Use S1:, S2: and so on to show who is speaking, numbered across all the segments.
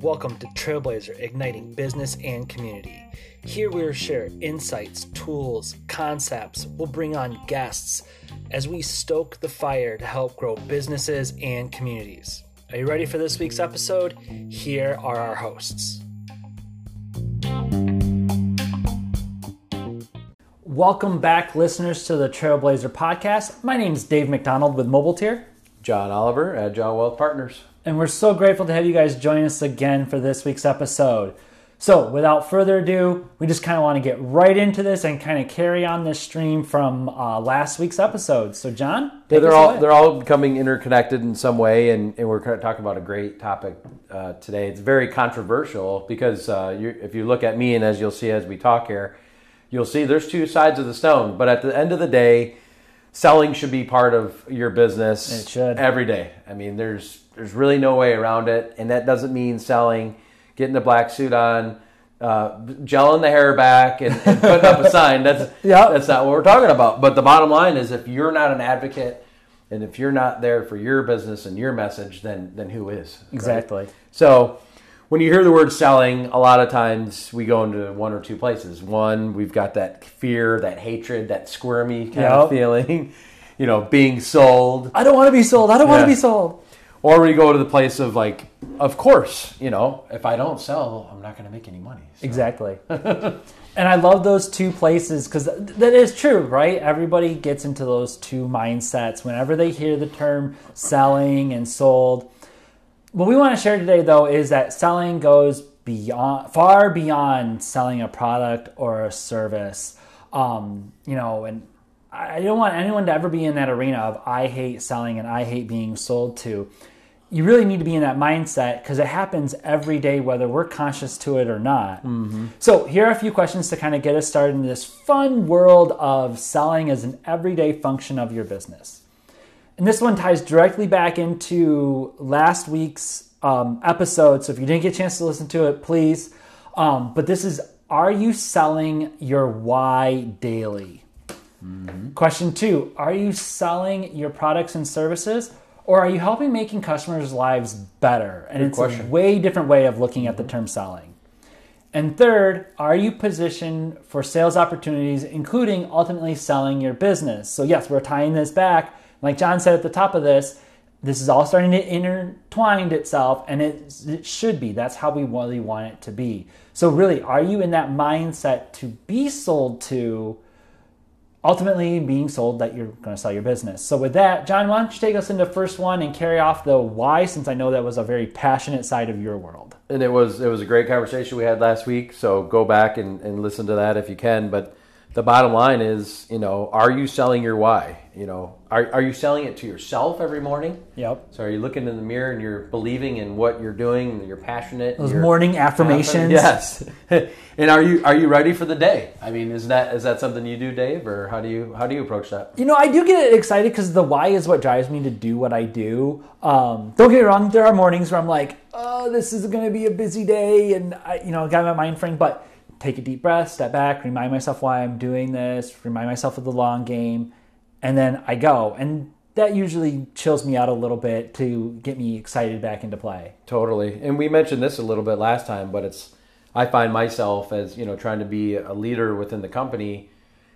S1: Welcome to Trailblazer Igniting Business and Community. Here we'll share insights, tools, concepts. We'll bring on guests as we stoke the fire to help grow businesses and communities. Are you ready for this week's episode? Here are our hosts. Welcome back, listeners, to the Trailblazer podcast. My name is Dave McDonald with Mobile Tier.
S2: John Oliver at Agile Wealth Partners.
S1: And we're so grateful to have you guys join us again for this week's episode. So, without further ado, we just kind of want to get right into this and kind of carry on this stream from uh, last week's episode. So, John,
S2: yeah, they're all away. they're all becoming interconnected in some way, and, and we're kind of talking about a great topic uh, today. It's very controversial because uh, if you look at me, and as you'll see as we talk here, you'll see there's two sides of the stone. But at the end of the day, selling should be part of your business.
S1: It should
S2: every day. I mean, there's there's really no way around it, and that doesn't mean selling, getting the black suit on, uh, gelling the hair back, and, and putting up a sign. That's yeah. that's not what we're talking about. But the bottom line is, if you're not an advocate, and if you're not there for your business and your message, then then who is?
S1: Exactly.
S2: Right? So when you hear the word selling, a lot of times we go into one or two places. One, we've got that fear, that hatred, that squirmy kind yep. of feeling, you know, being sold.
S1: I don't want to be sold. I don't yeah. want to be sold.
S2: Or we go to the place of like, of course, you know, if I don't sell, I'm not going to make any money.
S1: So. Exactly. and I love those two places because that is true, right? Everybody gets into those two mindsets whenever they hear the term selling and sold. What we want to share today, though, is that selling goes beyond, far beyond selling a product or a service. Um, you know, and I don't want anyone to ever be in that arena of I hate selling and I hate being sold to you really need to be in that mindset because it happens every day, whether we're conscious to it or not. Mm-hmm. So, here are a few questions to kind of get us started in this fun world of selling as an everyday function of your business. And this one ties directly back into last week's um, episode. So, if you didn't get a chance to listen to it, please. Um, but this is Are you selling your why daily? Mm-hmm. Question two Are you selling your products and services? or are you helping making customers' lives better? And Good it's question. a way different way of looking at the term selling. And third, are you positioned for sales opportunities, including ultimately selling your business? So, yes, we're tying this back. Like John said at the top of this, this is all starting to intertwine itself, and it, it should be. That's how we really want it to be. So, really, are you in that mindset to be sold to? ultimately being sold that you're going to sell your business. So with that, John, why don't you take us into first one and carry off the why, since I know that was a very passionate side of your world.
S2: And it was it was a great conversation we had last week. So go back and, and listen to that if you can. But the bottom line is, you know, are you selling your why? You know, are, are you selling it to yourself every morning?
S1: Yep.
S2: So are you looking in the mirror and you're believing in what you're doing, and you're passionate?
S1: Those morning affirmations.
S2: Yes. and are you are you ready for the day? I mean, is that is that something you do, Dave, or how do you how do you approach that?
S1: You know, I do get excited because the why is what drives me to do what I do. Um, don't get me wrong, there are mornings where I'm like, oh, this is going to be a busy day, and I, you know, got my mind frame, but take a deep breath, step back, remind myself why I'm doing this, remind myself of the long game, and then I go. And that usually chills me out a little bit to get me excited back into play.
S2: Totally. And we mentioned this a little bit last time, but it's I find myself as, you know, trying to be a leader within the company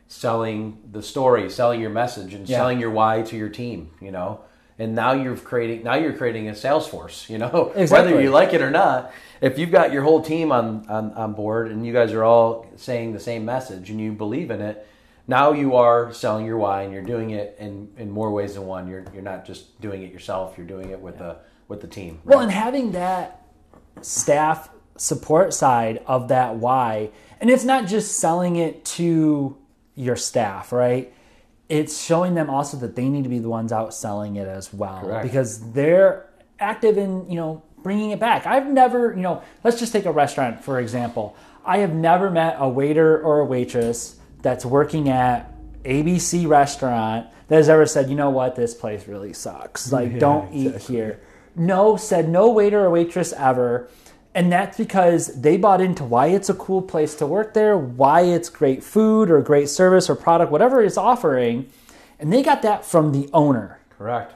S2: selling the story, selling your message and yeah. selling your why to your team, you know and now you're creating now you're creating a sales force you know exactly. whether you like it or not if you've got your whole team on, on on board and you guys are all saying the same message and you believe in it now you are selling your why and you're doing it in in more ways than one you're you're not just doing it yourself you're doing it with yeah. the with the team
S1: right? well and having that staff support side of that why and it's not just selling it to your staff right it's showing them also that they need to be the ones out selling it as well Correct. because they're active in you know bringing it back. I've never you know let's just take a restaurant for example. I have never met a waiter or a waitress that's working at abc restaurant that has ever said you know what? This place really sucks. Like yeah, don't exactly. eat here. No said no waiter or waitress ever and that's because they bought into why it's a cool place to work there, why it's great food or great service or product, whatever it's offering. And they got that from the owner.
S2: Correct.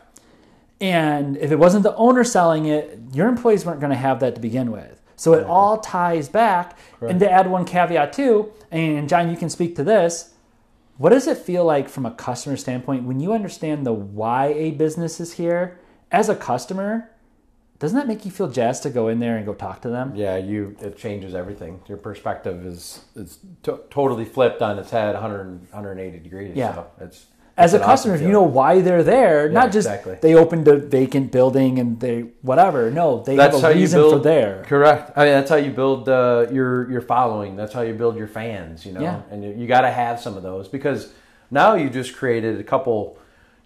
S1: And if it wasn't the owner selling it, your employees weren't going to have that to begin with. So it all ties back. And to add one caveat too, and John, you can speak to this. What does it feel like from a customer standpoint when you understand the why a business is here as a customer? Doesn't that make you feel jazzed to go in there and go talk to them?
S2: Yeah, you it changes everything. Your perspective is is to- totally flipped on its head 100 180 degrees.
S1: Yeah.
S2: So it's
S1: As a customer,
S2: awesome
S1: if you know why they're there, not just
S2: exactly.
S1: they opened a vacant building and they whatever. No, they
S2: that's
S1: have
S2: how
S1: a
S2: you
S1: reason
S2: build
S1: for there.
S2: Correct. I mean, that's how you build uh, your your following. That's how you build your fans. You know,
S1: Yeah.
S2: and you, you got to have some of those because now you just created a couple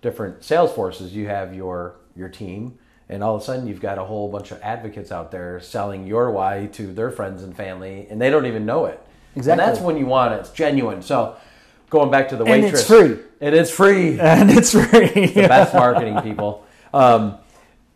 S2: different sales forces. You have your your team, and all of a sudden you've got a whole bunch of advocates out there selling your why to their friends and family, and they don't even know it.
S1: Exactly.
S2: And that's when you want it. It's genuine. So. Going back to the
S1: And
S2: waitress,
S1: it's free.
S2: and it's free
S1: And it's free.
S2: the best marketing people. Um,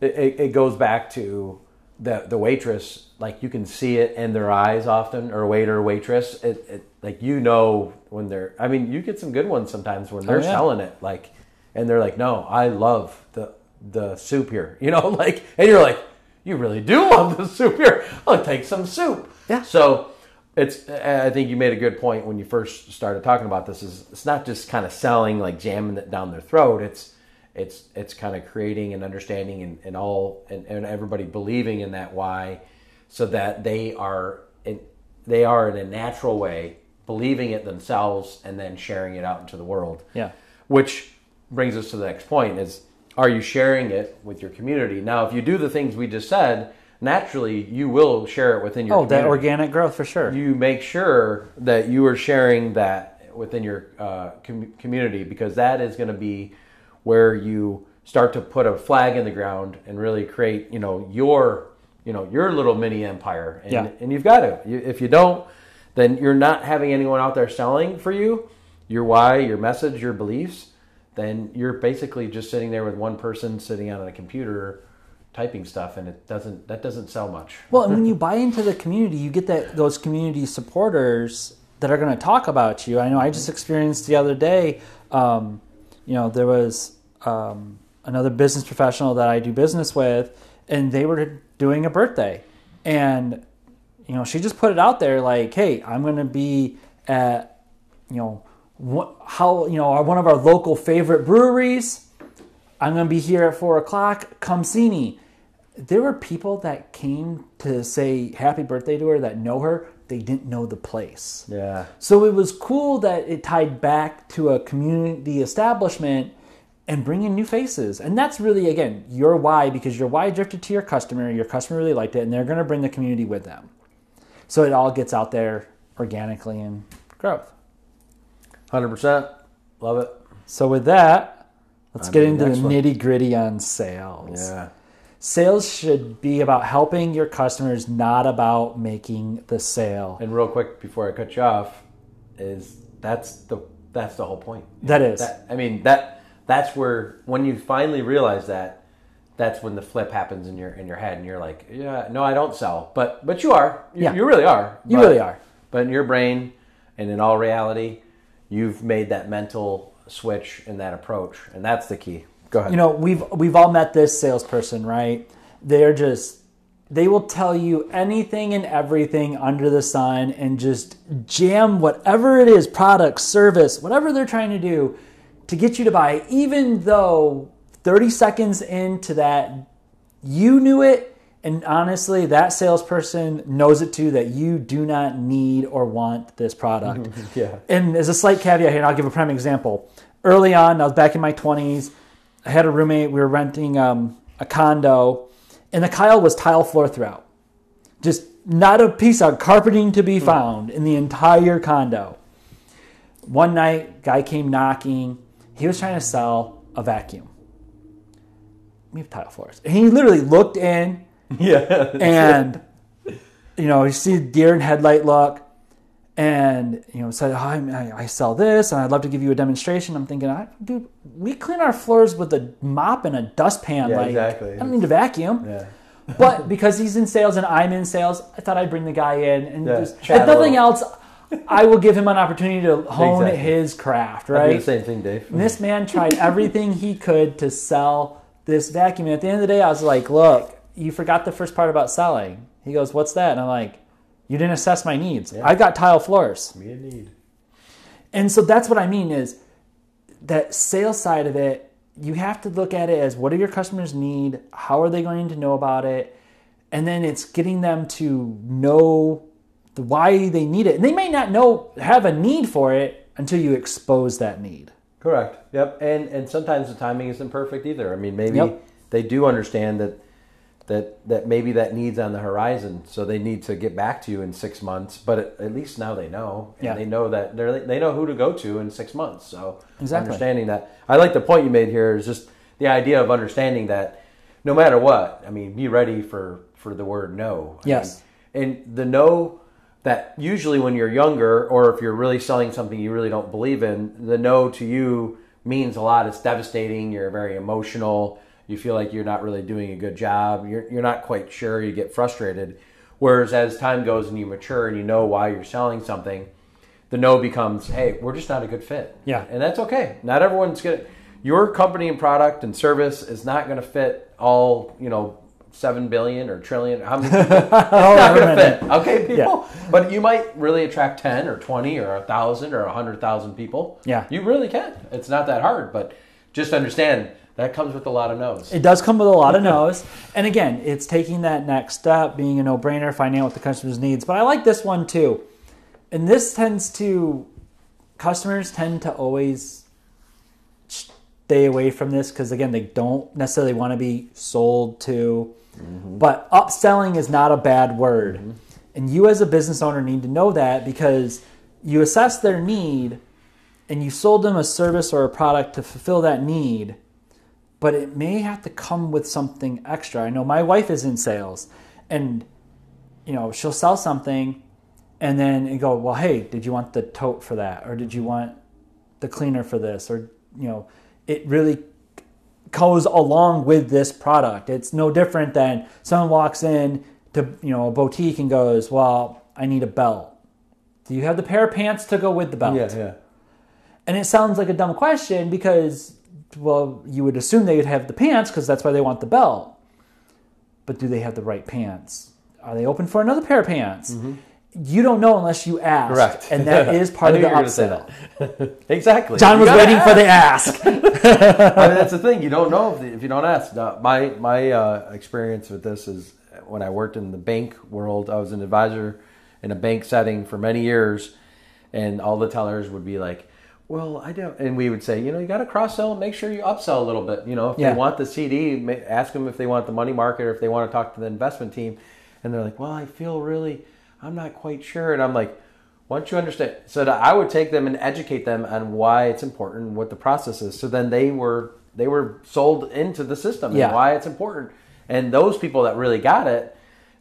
S2: it, it it goes back to the the waitress. Like you can see it in their eyes often, or waiter, waitress. It, it like you know when they're. I mean, you get some good ones sometimes when they're
S1: Oh, yeah.
S2: selling it. Like, and they're like, "No, I love the the soup here." You know, like, and you're like, "You really do love the soup here. I'll take some soup."
S1: Yeah.
S2: So it's i think you made a good point when you first started talking about this is it's not just kind of selling like jamming it down their throat it's it's it's kind of creating an understanding and, and all and, and everybody believing in that why so that they are in, they are in a natural way believing it themselves and then sharing it out into the world
S1: Yeah.
S2: which brings us to the next point is are you sharing it with your community? Now if you do the things we just said naturally you will share it within your
S1: Oh, that organic growth for sure.
S2: you make sure that you are sharing that within your uh, com- community because that is going to be where you start to put a flag in the ground and really create you know your you know your little mini empire. And,
S1: Yeah.
S2: and you've got to you, if you don't then you're not having anyone out there selling for you your why your message your beliefs then you're basically just sitting there with one person sitting out on a computer typing stuff and it doesn't that doesn't sell much
S1: Well, and when you buy into the community, you get that those community supporters that are going to talk about you. I know I just experienced the other day. Um, you know, there was um, another business professional that I do business with, and they were doing a birthday, and you know, she just put it out there like, "Hey, I'm going to be at you know how you know our one of our local favorite breweries." I'm going to be here at four o'clock. Come see me. There were people that came to say happy birthday to her that know her. They didn't know the place.
S2: yeah
S1: So it was cool that it tied back to a community establishment and bringing new faces. And that's really, again, your why because your why drifted to your customer. Your customer really liked it and they're going to bring the community with them. So it all gets out there organically and growth.
S2: 100% love it
S1: So with that, let's
S2: On
S1: get
S2: the
S1: into the nitty gritty on sales.
S2: yeah
S1: Sales should be about helping your customers, not about making the sale.
S2: And real quick before I cut you off, is that's the that's the whole point.
S1: That is.
S2: That, I mean that that's where when you finally realize that, that's when the flip happens in your in your head, and you're like, yeah, no, I don't sell, but but you are, you,
S1: Yeah.
S2: you really are,
S1: You really are.
S2: But in your brain, and in all reality, you've made that mental switch in that approach, and that's the key. Go ahead.
S1: You know, we've we've all met this salesperson, right? They're just they will tell you anything and everything under the sun and just jam whatever it is, product, service, whatever they're trying to do to get you to buy, even though 30 seconds into that you knew it and honestly that salesperson knows it too that you do not need or want this product.
S2: Yeah.
S1: and as a slight caveat here and i'll give a prime example. Early on i was back in my 20s i had a roommate. We were renting um, a condo and the tile was tile floor throughout. Just not a piece of carpeting to be found in the entire condo. One night guy came knocking. He was trying to sell a vacuum. We have tile floors. And he literally looked in
S2: yeah.
S1: and you know you see the deer in headlight look and you know said oh, I, I sell this and i'd love to give you a demonstration i'm thinking I, dude we clean our floors with a mop and a dustpan
S2: Yeah,
S1: like
S2: exactly.
S1: i don't need to vacuum
S2: yeah.
S1: but because he's in sales and i'm in sales i thought i'd bring the guy in and
S2: Yeah,
S1: just if nothing else I will give him an opportunity to hone
S2: Exactly.
S1: his craft, right?
S2: the same thing, Dave.
S1: And this man tried everything he could to sell this vacuum. And at the end of the day, I was like, look, you forgot the first part about selling. He goes, what's that? And I'm like, you didn't assess my needs. I've got tile floors.
S2: Me in need.
S1: And so that's what I mean is that sales side of it, you have to look at it as what do your customers need? How are they going to know about it? And then it's getting them to know the why they need it. And they may not know have a need for it until you expose that need.
S2: Correct. Yep. And and sometimes the timing isn't perfect either. I mean, maybe
S1: Yep.
S2: they do understand that that that maybe that needs on the horizon, so they need to get back to you in six months. But at, at least now they know, and
S1: Yeah.
S2: they know that they they know who to go to in six months. So
S1: Exactly.
S2: understanding that, I like the point you made here is just the idea of understanding that no matter what, I mean, be ready for for the word no. I
S1: Yes.
S2: mean, and the no that usually when you're younger or if you're really selling something you really don't believe in, the no to you means a lot. It's devastating. You're very emotional. You feel like you're not really doing a good job. You're, you're not quite sure. You get frustrated. Whereas as time goes and you mature and you know why you're selling something, the no becomes, hey, we're just not a good fit.
S1: Yeah.
S2: And that's okay. Not everyone's going to, your company and product and service is not going to fit all, you know, seven billion or trillion. How many people? It's not
S1: oh,
S2: going to fit. Okay, people. But you might really attract 10 or 20 or 1,000 or 100,000 people.
S1: Yeah.
S2: You really can. It's not that hard. But just understand that comes with a lot of no's.
S1: It does come with a lot of no's. And again, it's taking that next step, being a no brainer, finding out what the customer's needs. But I like this one too. And this tends to, customers tend to always stay away from this because, again, they don't necessarily want to be sold to. Mm-hmm. But upselling is not a bad word. Mm-hmm. And you, as a business owner, need to know that because you assess their need and you sold them a service or a product to fulfill that need but it may have to come with something extra. I know my wife is in sales and you know, she'll sell something and then you go, "Well, hey, did you want the tote for that or did you want the cleaner for this?" Or, you know, it really goes along with this product. It's no different than someone walks in to, you know, a boutique and goes, "Well, I need a belt." Do you have the pair of pants to go with the belt?
S2: Yeah, yeah.
S1: And it sounds like a dumb question because, well, you would assume they would have the pants because that's why they want the belt. But do they have the right pants? Are they open for another pair of pants? You don't know unless you ask.
S2: Mm-hmm. Correct.
S1: And that is part of the
S2: you were gonna say
S1: upsell.
S2: Exactly.
S1: John
S2: You
S1: was waiting for the ask.
S2: I mean, that's the thing. You don't know if, if you don't ask. Uh, my my uh, experience with this is when I worked in the bank world. I was an advisor in a bank setting for many years, and all the tellers would be like, "Well, I don't," and we would say, "You know, you got to cross sell. Make sure you upsell a little bit. You know, if
S1: Yeah.
S2: they want the CD, ask them if they want the money market or if they want to talk to the investment team." And they're like, "Well, I feel really, I'm not quite sure," and I'm like. Once you understand, so that I would take them and educate them on why it's important, what the process is. So then they were they were sold into the system
S1: Yeah.
S2: and why it's important. And those people that really got it,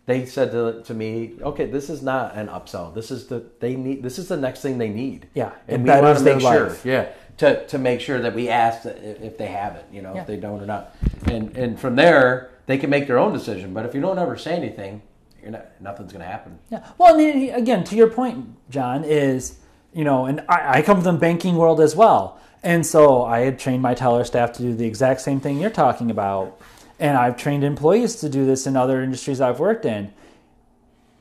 S2: they said to, to me, "Okay, this is not an upsell. This is the they need. This is the next thing they need.
S1: Yeah,
S2: and we want to make sure,
S1: life.
S2: yeah, to to make sure that we ask if they have it, you know,
S1: Yeah.
S2: if they don't or not. And and from there, they can make their own decision. But if you don't ever say anything, you're not, nothing's going to happen.
S1: Yeah. Well, mean, again, to your point, John, is, you know, and I, I come from the banking world as well. And so I had trained my teller staff to do the exact same thing you're talking about. And I've trained employees to do this in other industries I've worked in.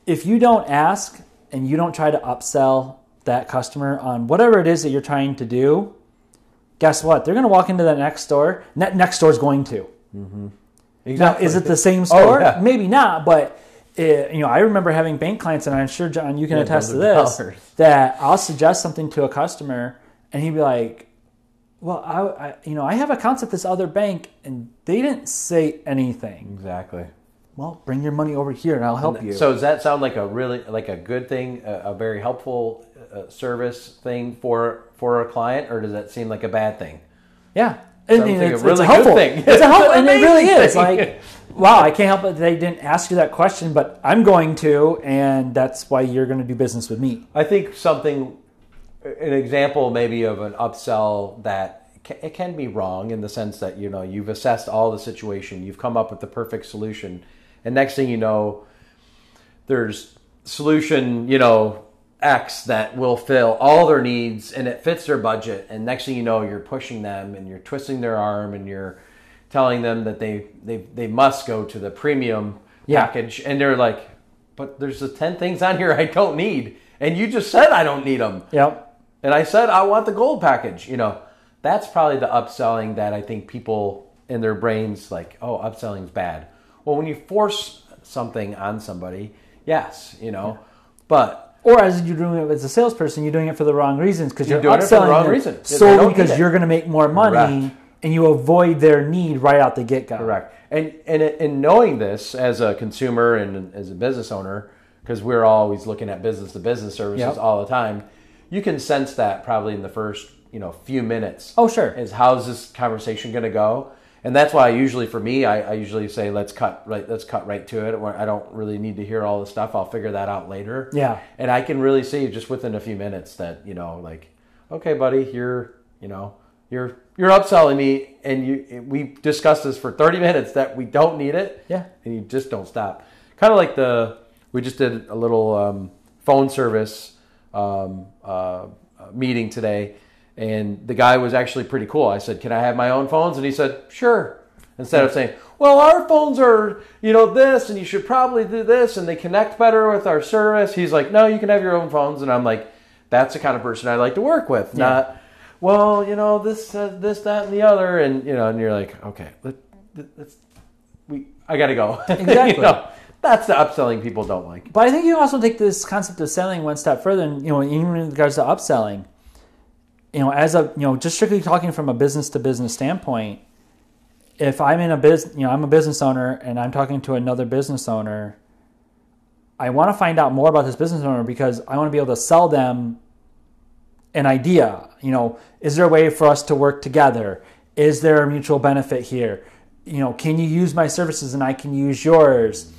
S1: If you don't ask and you don't try to upsell that customer on whatever it is that you're trying to do, guess what? They're going to walk into that next store. That next store is going to. mm-hmm Now, is it the same store?
S2: Oh, yeah.
S1: Maybe not, but it, you know, I remember having bank clients, and I'm sure John, you can
S2: Yeah,
S1: attest to this.
S2: dollars.
S1: That I'll suggest something to a customer, and he'd be like, "Well, I, I, you know, I have accounts at this other bank, and they didn't say anything."
S2: Exactly.
S1: Well, bring your money over here, and I'll help you.
S2: So does that sound like a really like a good thing, a, a very helpful uh, service thing for for a client, or does that seem like a bad thing?
S1: yeah, I mean,
S2: a
S1: it's,
S2: really
S1: it's
S2: good
S1: helpful.
S2: thing.
S1: It's a helpful, and it really is. Like, wow, I can't help it. They didn't ask you that question, but I'm going to, and that's why you're going to do business with me.
S2: I think something, an example maybe of an upsell that it can be wrong in the sense that you know you've assessed all the situation, you've come up with the perfect solution, and next thing you know, there's solution you know X that will fill all their needs and it fits their budget. And next thing you know, you're pushing them and you're twisting their arm and you're telling them that they they, they must go to the premium
S1: Yeah.
S2: package. And they're like, but there's the 10 things on here I don't need. And you just said I don't need them.
S1: Yep.
S2: And I said I want the gold package. You know, that's probably the upselling that I think people in their brains like, oh, upselling's bad. Well, when you force something on somebody, yes, you know, but
S1: Or as you're doing it as a salesperson, you're doing it for the wrong reasons because you're,
S2: You're doing it for the wrong reason.
S1: Solely because you're going to make more money,
S2: Correct.
S1: and you avoid their need right out the get go.
S2: correct. And and in knowing this as a consumer and as a business owner, because we're always looking at business to business services
S1: Yep.
S2: all the time, you can sense that probably in the first you know few minutes.
S1: Oh, sure.
S2: is how's this conversation going to go and that's why I usually for me I, I usually say let's cut right let's cut right to it I don't really need to hear all the stuff I'll figure that out later
S1: Yeah.
S2: and I can really see just within a few minutes that you know like okay buddy you're you know you're you're upselling me and you we discussed this for 30 minutes that we don't need it
S1: Yeah.
S2: and you just don't stop kind of like the we just did a little um, phone service um, uh, meeting today and the guy was actually pretty cool. I said can i have my own phones? And he said sure instead of saying well our phones are you know this and you should probably do this and they connect better with our service. He's like no you can have your own phones and i'm like that's the kind of person i like to work with not well you know this uh, this that and the other and you know and you're like okay let, let's we i gotta go.
S1: Exactly.
S2: You know, that's the upselling people don't like
S1: But I think you also take this concept of selling one step further, and you know, even in regards to upselling. You know, as a you know, just strictly talking from a business to business standpoint, if I'm in a business, you know, I'm a business owner and I'm talking to another business owner, I want to find out more about this business owner because I want to be able to sell them an idea. You know, is there a way for us to work together? Is there a mutual benefit here? You know, can you use my services and I can use yours?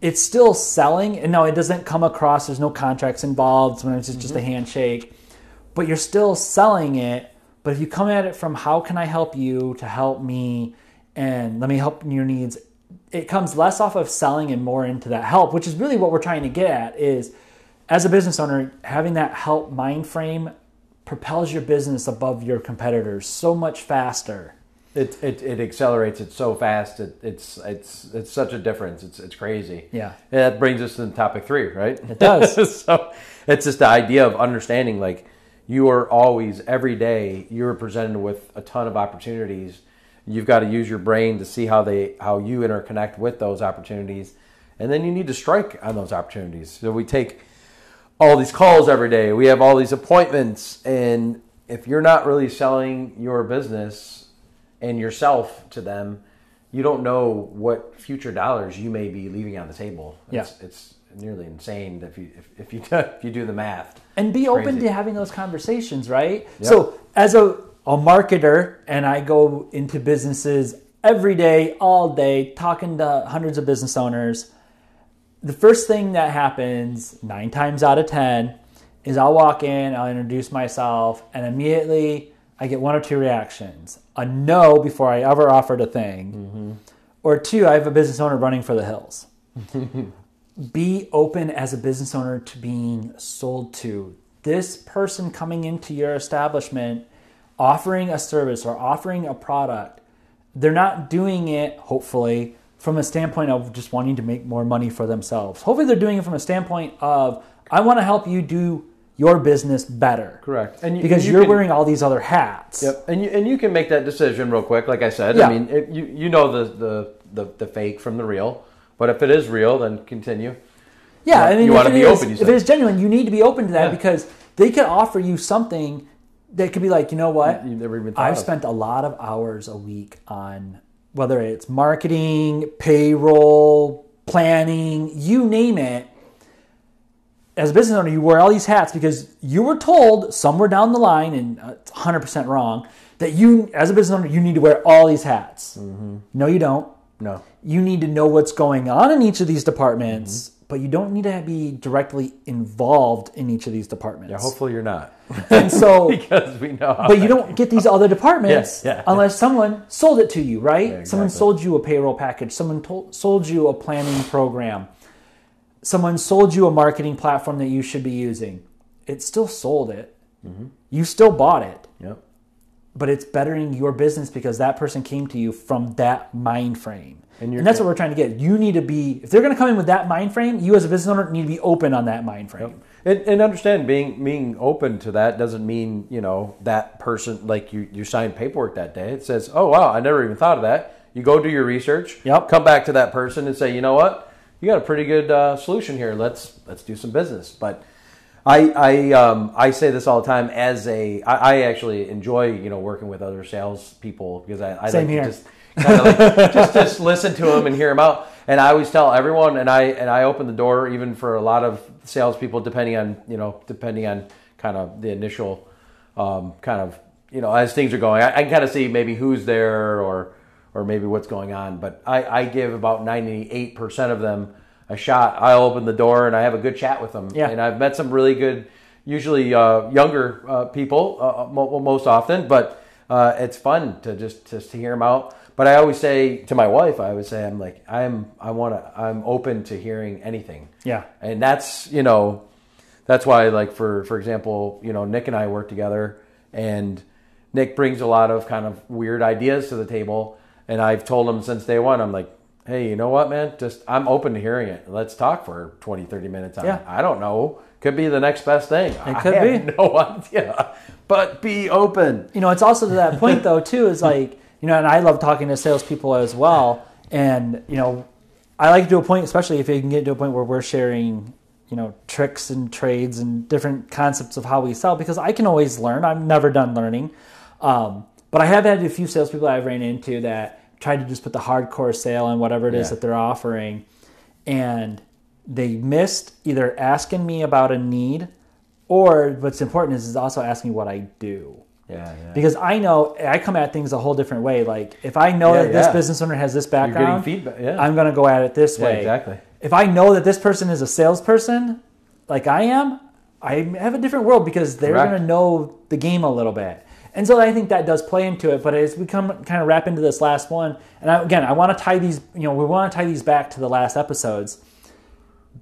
S1: It's still selling, and no, it doesn't come across. There's no contracts involved. Sometimes it's just a mm-hmm. handshake, but you're still selling it. But if you come at it from how can I help you to help me, and let me help your needs, it comes less off of selling and more into that help, which is really what we're trying to get at. Is as a business owner, having that help mind frame propels your business above your competitors so much faster.
S2: It, it, it accelerates it so fast. It, it's it's it's such a difference. It's it's crazy.
S1: Yeah.
S2: And that brings us to topic three, right?
S1: It does.
S2: so it's just the idea of understanding like you are always every day you're presented with a ton of opportunities. You've got to use your brain to see how they how you interconnect with those opportunities, and then you need to strike on those opportunities. So we take all these calls every day. We have all these appointments, and if you're not really selling your business and yourself to them, you don't know what future dollars you may be leaving on the table. It's, it's nearly insane if you if, if you do, if you do the math.
S1: and be open to having those conversations, right?
S2: Yep.
S1: So, as a, a marketer, and I go into businesses every day, all day, talking to hundreds of business owners, the first thing that happens nine times out of 10 is I'll walk in, I'll introduce myself, and immediately I get one or two reactions a no before I ever offered a thing, mm-hmm. or two, I have a business owner running for the hills be open as a business owner to being sold to. This person coming into your establishment offering a service or offering a product, they're not doing it, hopefully, from a standpoint of just wanting to make more money for themselves. Hopefully, they're doing it from a standpoint of, I want to help you do your business better.
S2: Correct. And you-
S1: because
S2: and you
S1: you're
S2: can-
S1: wearing all these other hats.
S2: Yep, and you and you can make that decision real quick. Like I said,
S1: Yeah.
S2: I mean, it, you you know the, the the the fake from the real, but if it is real, then continue.
S1: Yeah,
S2: You
S1: I mean,
S2: you
S1: if
S2: wanna be
S1: is-
S2: open, you
S1: If it is genuine, you need to be open to that
S2: Yeah.
S1: because they could offer you something that could be like, you know what?
S2: You've never even
S1: I've
S2: of.
S1: spent a lot of hours a week on whether it's marketing, payroll, planning, you name it. As a business owner, you wear all these hats because you were told somewhere down the line, and uh, it's 100% wrong, that you, as a business owner, you need to wear all these hats.
S2: Mm-hmm.
S1: No, you don't
S2: No,
S1: you need to know what's going on in each of these departments,
S2: Mm-hmm.
S1: but you don't need to be directly involved in each of these departments.
S2: yeah. Hopefully you're not,
S1: And so,
S2: because we know.
S1: But you don't get these other departments
S2: Yeah, yeah.
S1: unless someone sold it to you, right?
S2: Yeah,
S1: Someone sold you a payroll package. Someone told, sold you a planning program. Someone sold you a marketing platform that you should be using. it still sold it. Mm-hmm. You still bought it,
S2: Yep.
S1: but it's bettering your business because that person came to you from that mind frame.
S2: And
S1: And, that's what we're trying to get. You need to be if they're going to come in with that mind frame, you as a business owner need to be open on that mind frame.
S2: And, and understand being being open to that doesn't mean you know that person like you you signed paperwork that day. It says, oh wow, I never even thought of that. You go do your research.
S1: Yep.
S2: Come back to that person and say, you know what, you got a pretty good uh, solution here. Let's let's do some business. But I I um, I say this all the time as a I, I actually enjoy you know working with other salespeople because I, I
S1: Same
S2: like
S1: here.
S2: to just kind of like just just listen to them and hear them out. And I always tell everyone, and I and I open the door even for a lot of salespeople, depending on you know depending on kind of the initial um, kind of you know as things are going. I, I can kind of see maybe who's there or or maybe what's going on. But I, I give about ninety eight percent of them a shot. I open the door and I have a good chat with them.
S1: Yeah.
S2: And I've met some really good, usually uh, younger uh, people uh, most often, but uh, it's fun to just just to hear them out. But I always say to my wife, I always say, I'm like, I'm, I want to, I'm open to hearing anything.
S1: Yeah.
S2: And that's, you know, that's why, like, for, for example, you know, Nick and I work together and Nick brings a lot of kind of weird ideas to the table. And I've told him since day one, I'm like, hey, you know what, man? Just, I'm open to hearing it. Let's talk for 20, 30 minutes on
S1: Yeah.
S2: it. I don't know. Could be the next best thing. It
S1: could
S2: I have
S1: be.
S2: no idea. But be open.
S1: you know, it's also to that point though too is like you know, and I love talking to salespeople as well, and you know, I like to do a point, especially if you can get to a point where we're sharing, you know, tricks and trades and different concepts of how we sell because I can always learn. I'm never done learning, um, but I have had a few salespeople I've ran into that tried to just put the hardcore sale on whatever it is
S2: Yeah.
S1: that they're offering, and they missed either asking me about a need, or what's important is, is also asking me what I do
S2: Yeah, yeah.
S1: because I know I come at things a whole different way. Like if I know
S2: Yeah,
S1: that this business owner has this background,
S2: feedback, yeah.
S1: I'm going to go at it this way.
S2: exactly.
S1: If I know that this person is a salesperson, like I am, I have a different world because they're going to know the game a little bit. And so I think that does play into it. But as we come kind of wrap into this last one, and I, again, I want to tie these. You know, we want to tie these back to the last episodes.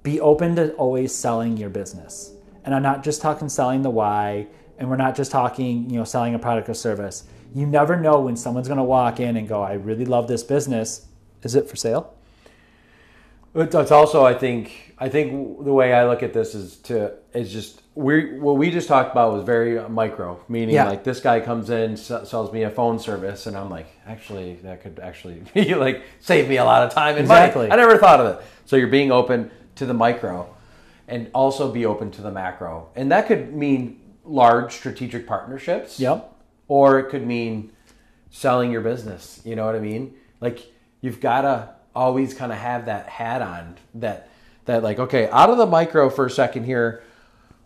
S1: Be open to always selling your business, and I'm not just talking selling the why, and we're not just talking, you know, selling a product or service. You never know when someone's going to walk in and go, "I really love this business. Is it for sale?"
S2: It's also, I think, I think the way I look at this is to is just we what we just talked about was very micro, meaning
S1: Yeah.
S2: like this guy comes in s- sells me a phone service, and I'm like, actually, that could actually be like save me a lot of time and
S1: Exactly.
S2: money. I never thought of it. So you're being open to the micro, and also be open to the macro, and that could mean large strategic partnerships.
S1: Yep.
S2: Or it could mean selling your business. You know what I mean? Like you've got to always kind of have that hat on that that like okay, out of the micro for a second here.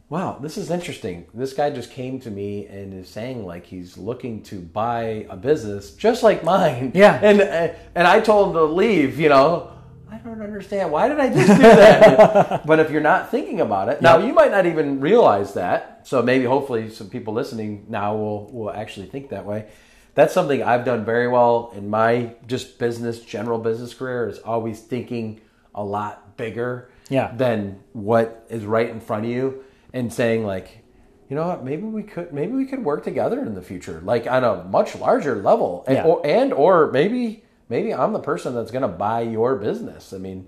S2: Wow, this is interesting. This guy just came to me and is saying like he's looking to buy a business just like mine.
S1: Yeah.
S2: And uh, and I told him to leave, you know. I don't understand. Why did I just do that? but if you're not thinking about it, now you might not even realize that. So maybe hopefully some people listening now will will actually think that way. That's something I've done very well in my just business, general business career is always thinking a lot bigger
S1: Yeah.
S2: than what is right in front of you and saying like, you know what, maybe we could maybe we could work together in the future, like on a much larger level. And
S1: Yeah.
S2: or, and or maybe maybe I'm the person that's going to buy your business. I mean,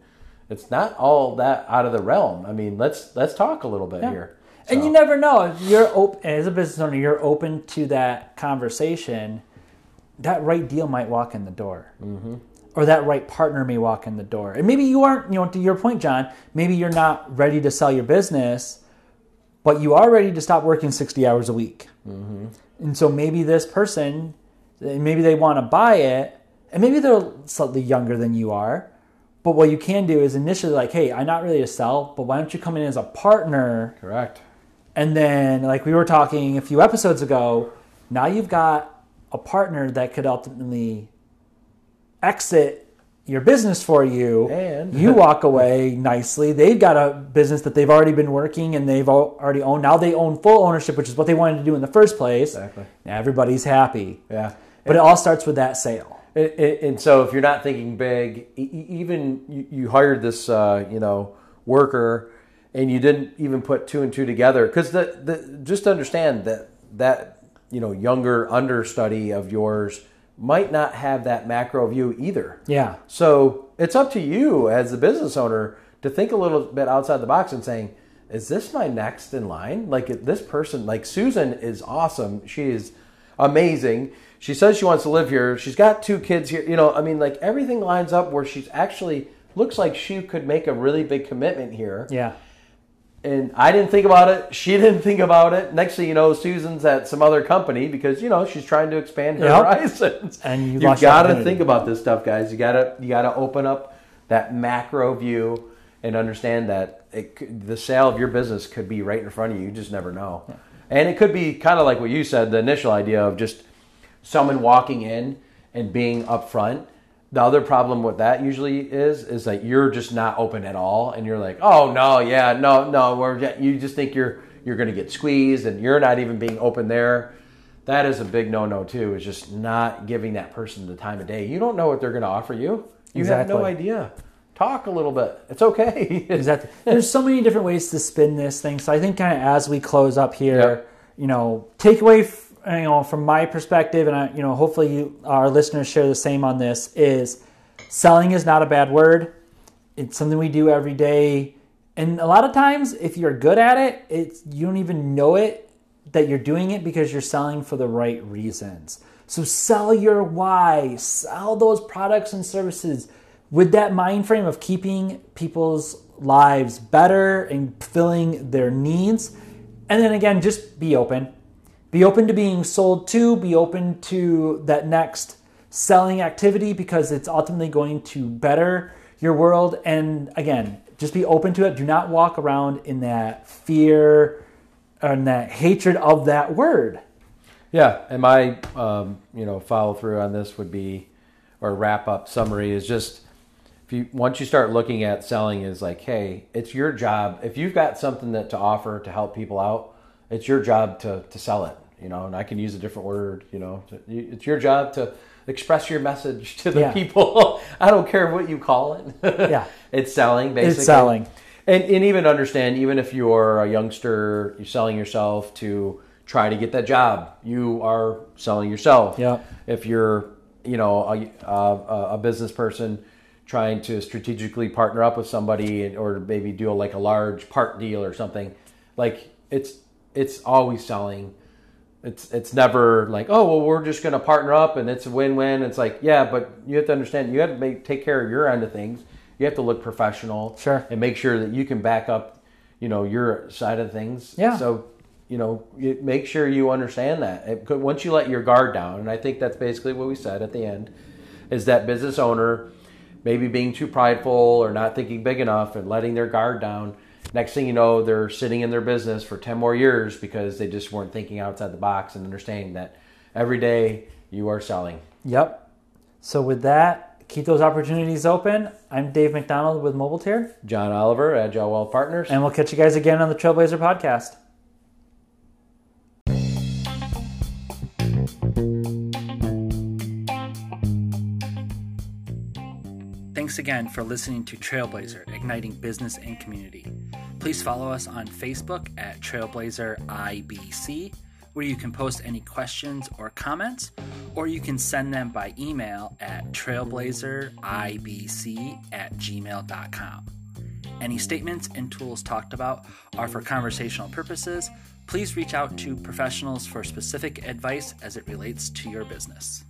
S2: it's not all that out of the realm. I mean, let's let's talk a little bit here.
S1: And you never know if you're open as a business owner. You're open to that conversation. That right deal might walk in the door, mm-hmm. or that right partner may walk in the door. And maybe you aren't. You know, to your point, John. Maybe you're not ready to sell your business, but you are ready to stop working sixty hours a week. Mm-hmm. And so maybe this person, maybe they want to buy it, and maybe they're slightly younger than you are. But what you can do is initially like, hey, I'm not ready to sell, but why don't you come in as a partner?
S2: correct.
S1: And then, like we were talking a few episodes ago, now you've got a partner that could ultimately exit your business for you.
S2: And-
S1: you walk away nicely. They've got a business that they've already been working and they've already owned. Now they own full ownership, which is what they wanted to do in the first place.
S2: Exactly.
S1: Now everybody's happy.
S2: Yeah.
S1: But it all starts with that sale.
S2: And, and- so, if you're not thinking big, even you, you hired this, uh, you know, worker, and you didn't even put two and two together because the, the just understand that that you know younger understudy of yours might not have that macro view either.
S1: Yeah.
S2: So it's up to you as a business owner to think a little bit outside the box and saying, is this my next in line? Like this person, like Susan is awesome. She is amazing. She says she wants to live here. She's got two kids here. You know, I mean, like everything lines up where she's actually looks like she could make a really big commitment here.
S1: Yeah.
S2: And I didn't think about it. She didn't think about it. Next thing you know, Susan's at some other company because you know she's trying to expand her
S1: Yep.
S2: horizons.
S1: And you
S2: you got to think about this stuff, guys. You gotta you gotta open up that macro view and understand that it, the sale of your business could be right in front of you. You just never know. And it could be kind of like what you said, the initial idea of just someone walking in and being upfront. The other problem with that usually is is that you're just not open at all, and you're like, oh no, yeah, no, no, we're you just think you're you're going to get squeezed, and you're not even being open there. That is a big no no too. Is just not giving that person the time of day. You don't know what they're going to offer you. You have no idea. Talk a little bit. It's okay.
S1: Exactly. There's so many different ways to spin this thing. So I think kind of as we close up here,
S2: Yep.
S1: you know, takeaway, you know, from my perspective, and I, you know, hopefully you, our listeners share the same on this. Is selling is not a bad word. It's something we do every day, and a lot of times, if you're good at it, it's you don't even know it that you're doing it because you're selling for the right reasons. So sell your why, sell those products and services with that mind frame of keeping people's lives better and filling their needs. And then again, just be open. Be open to being sold to, be open to that next selling activity because it's ultimately going to better your world. And again, just be open to it. Do not walk around in that fear and that hatred of that word.
S2: Yeah, and my um, you know follow through on this would be, or wrap up summary is just if you once you start looking at selling is like, hey, it's your job. If you've got something that to offer to help people out, it's your job to to sell it. You know, and I can use a different word. You know, it's your job to express your message to the
S1: Yeah.
S2: people. I don't care what you call it.
S1: Yeah.
S2: it's selling. Basically,
S1: It's selling.
S2: and, and even understand, even if you're a youngster, you're selling yourself to try to get that job. You are selling yourself.
S1: Yep.
S2: If you're, you know, a, a, a business person trying to strategically partner up with somebody or maybe do a, like a large part deal or something, like it's it's always selling. It's it's never like oh well we're just going to partner up and it's a win win. It's like yeah, but you have to understand you have to make, take care of your end of things. You have to look professional,
S1: Sure.
S2: and make sure that you can back up, you know, your side of things.
S1: Yeah.
S2: So you know, you make sure you understand that It once you let your guard down, and I think that's basically what we said at the end, is that business owner maybe being too prideful or not thinking big enough and letting their guard down. Next thing you know, they're sitting in their business for 10 more years because they just weren't thinking outside the box and understanding that every day you are selling.
S1: Yep. So with that, keep those opportunities open. I'm Dave McDonald with Mobile Tier,
S2: John Oliver, Agile Wealth Partners.
S1: and we'll catch you guys again on the Trailblazer podcast. Thanks again for listening to Trailblazer, igniting business and community. Please follow us on Facebook at Trailblazer IBC, where you can post any questions or comments, or you can send them by email at trailblazeribc at gmail.com. Any statements and tools talked about are for conversational purposes. Please reach out to professionals for specific advice as it relates to your business.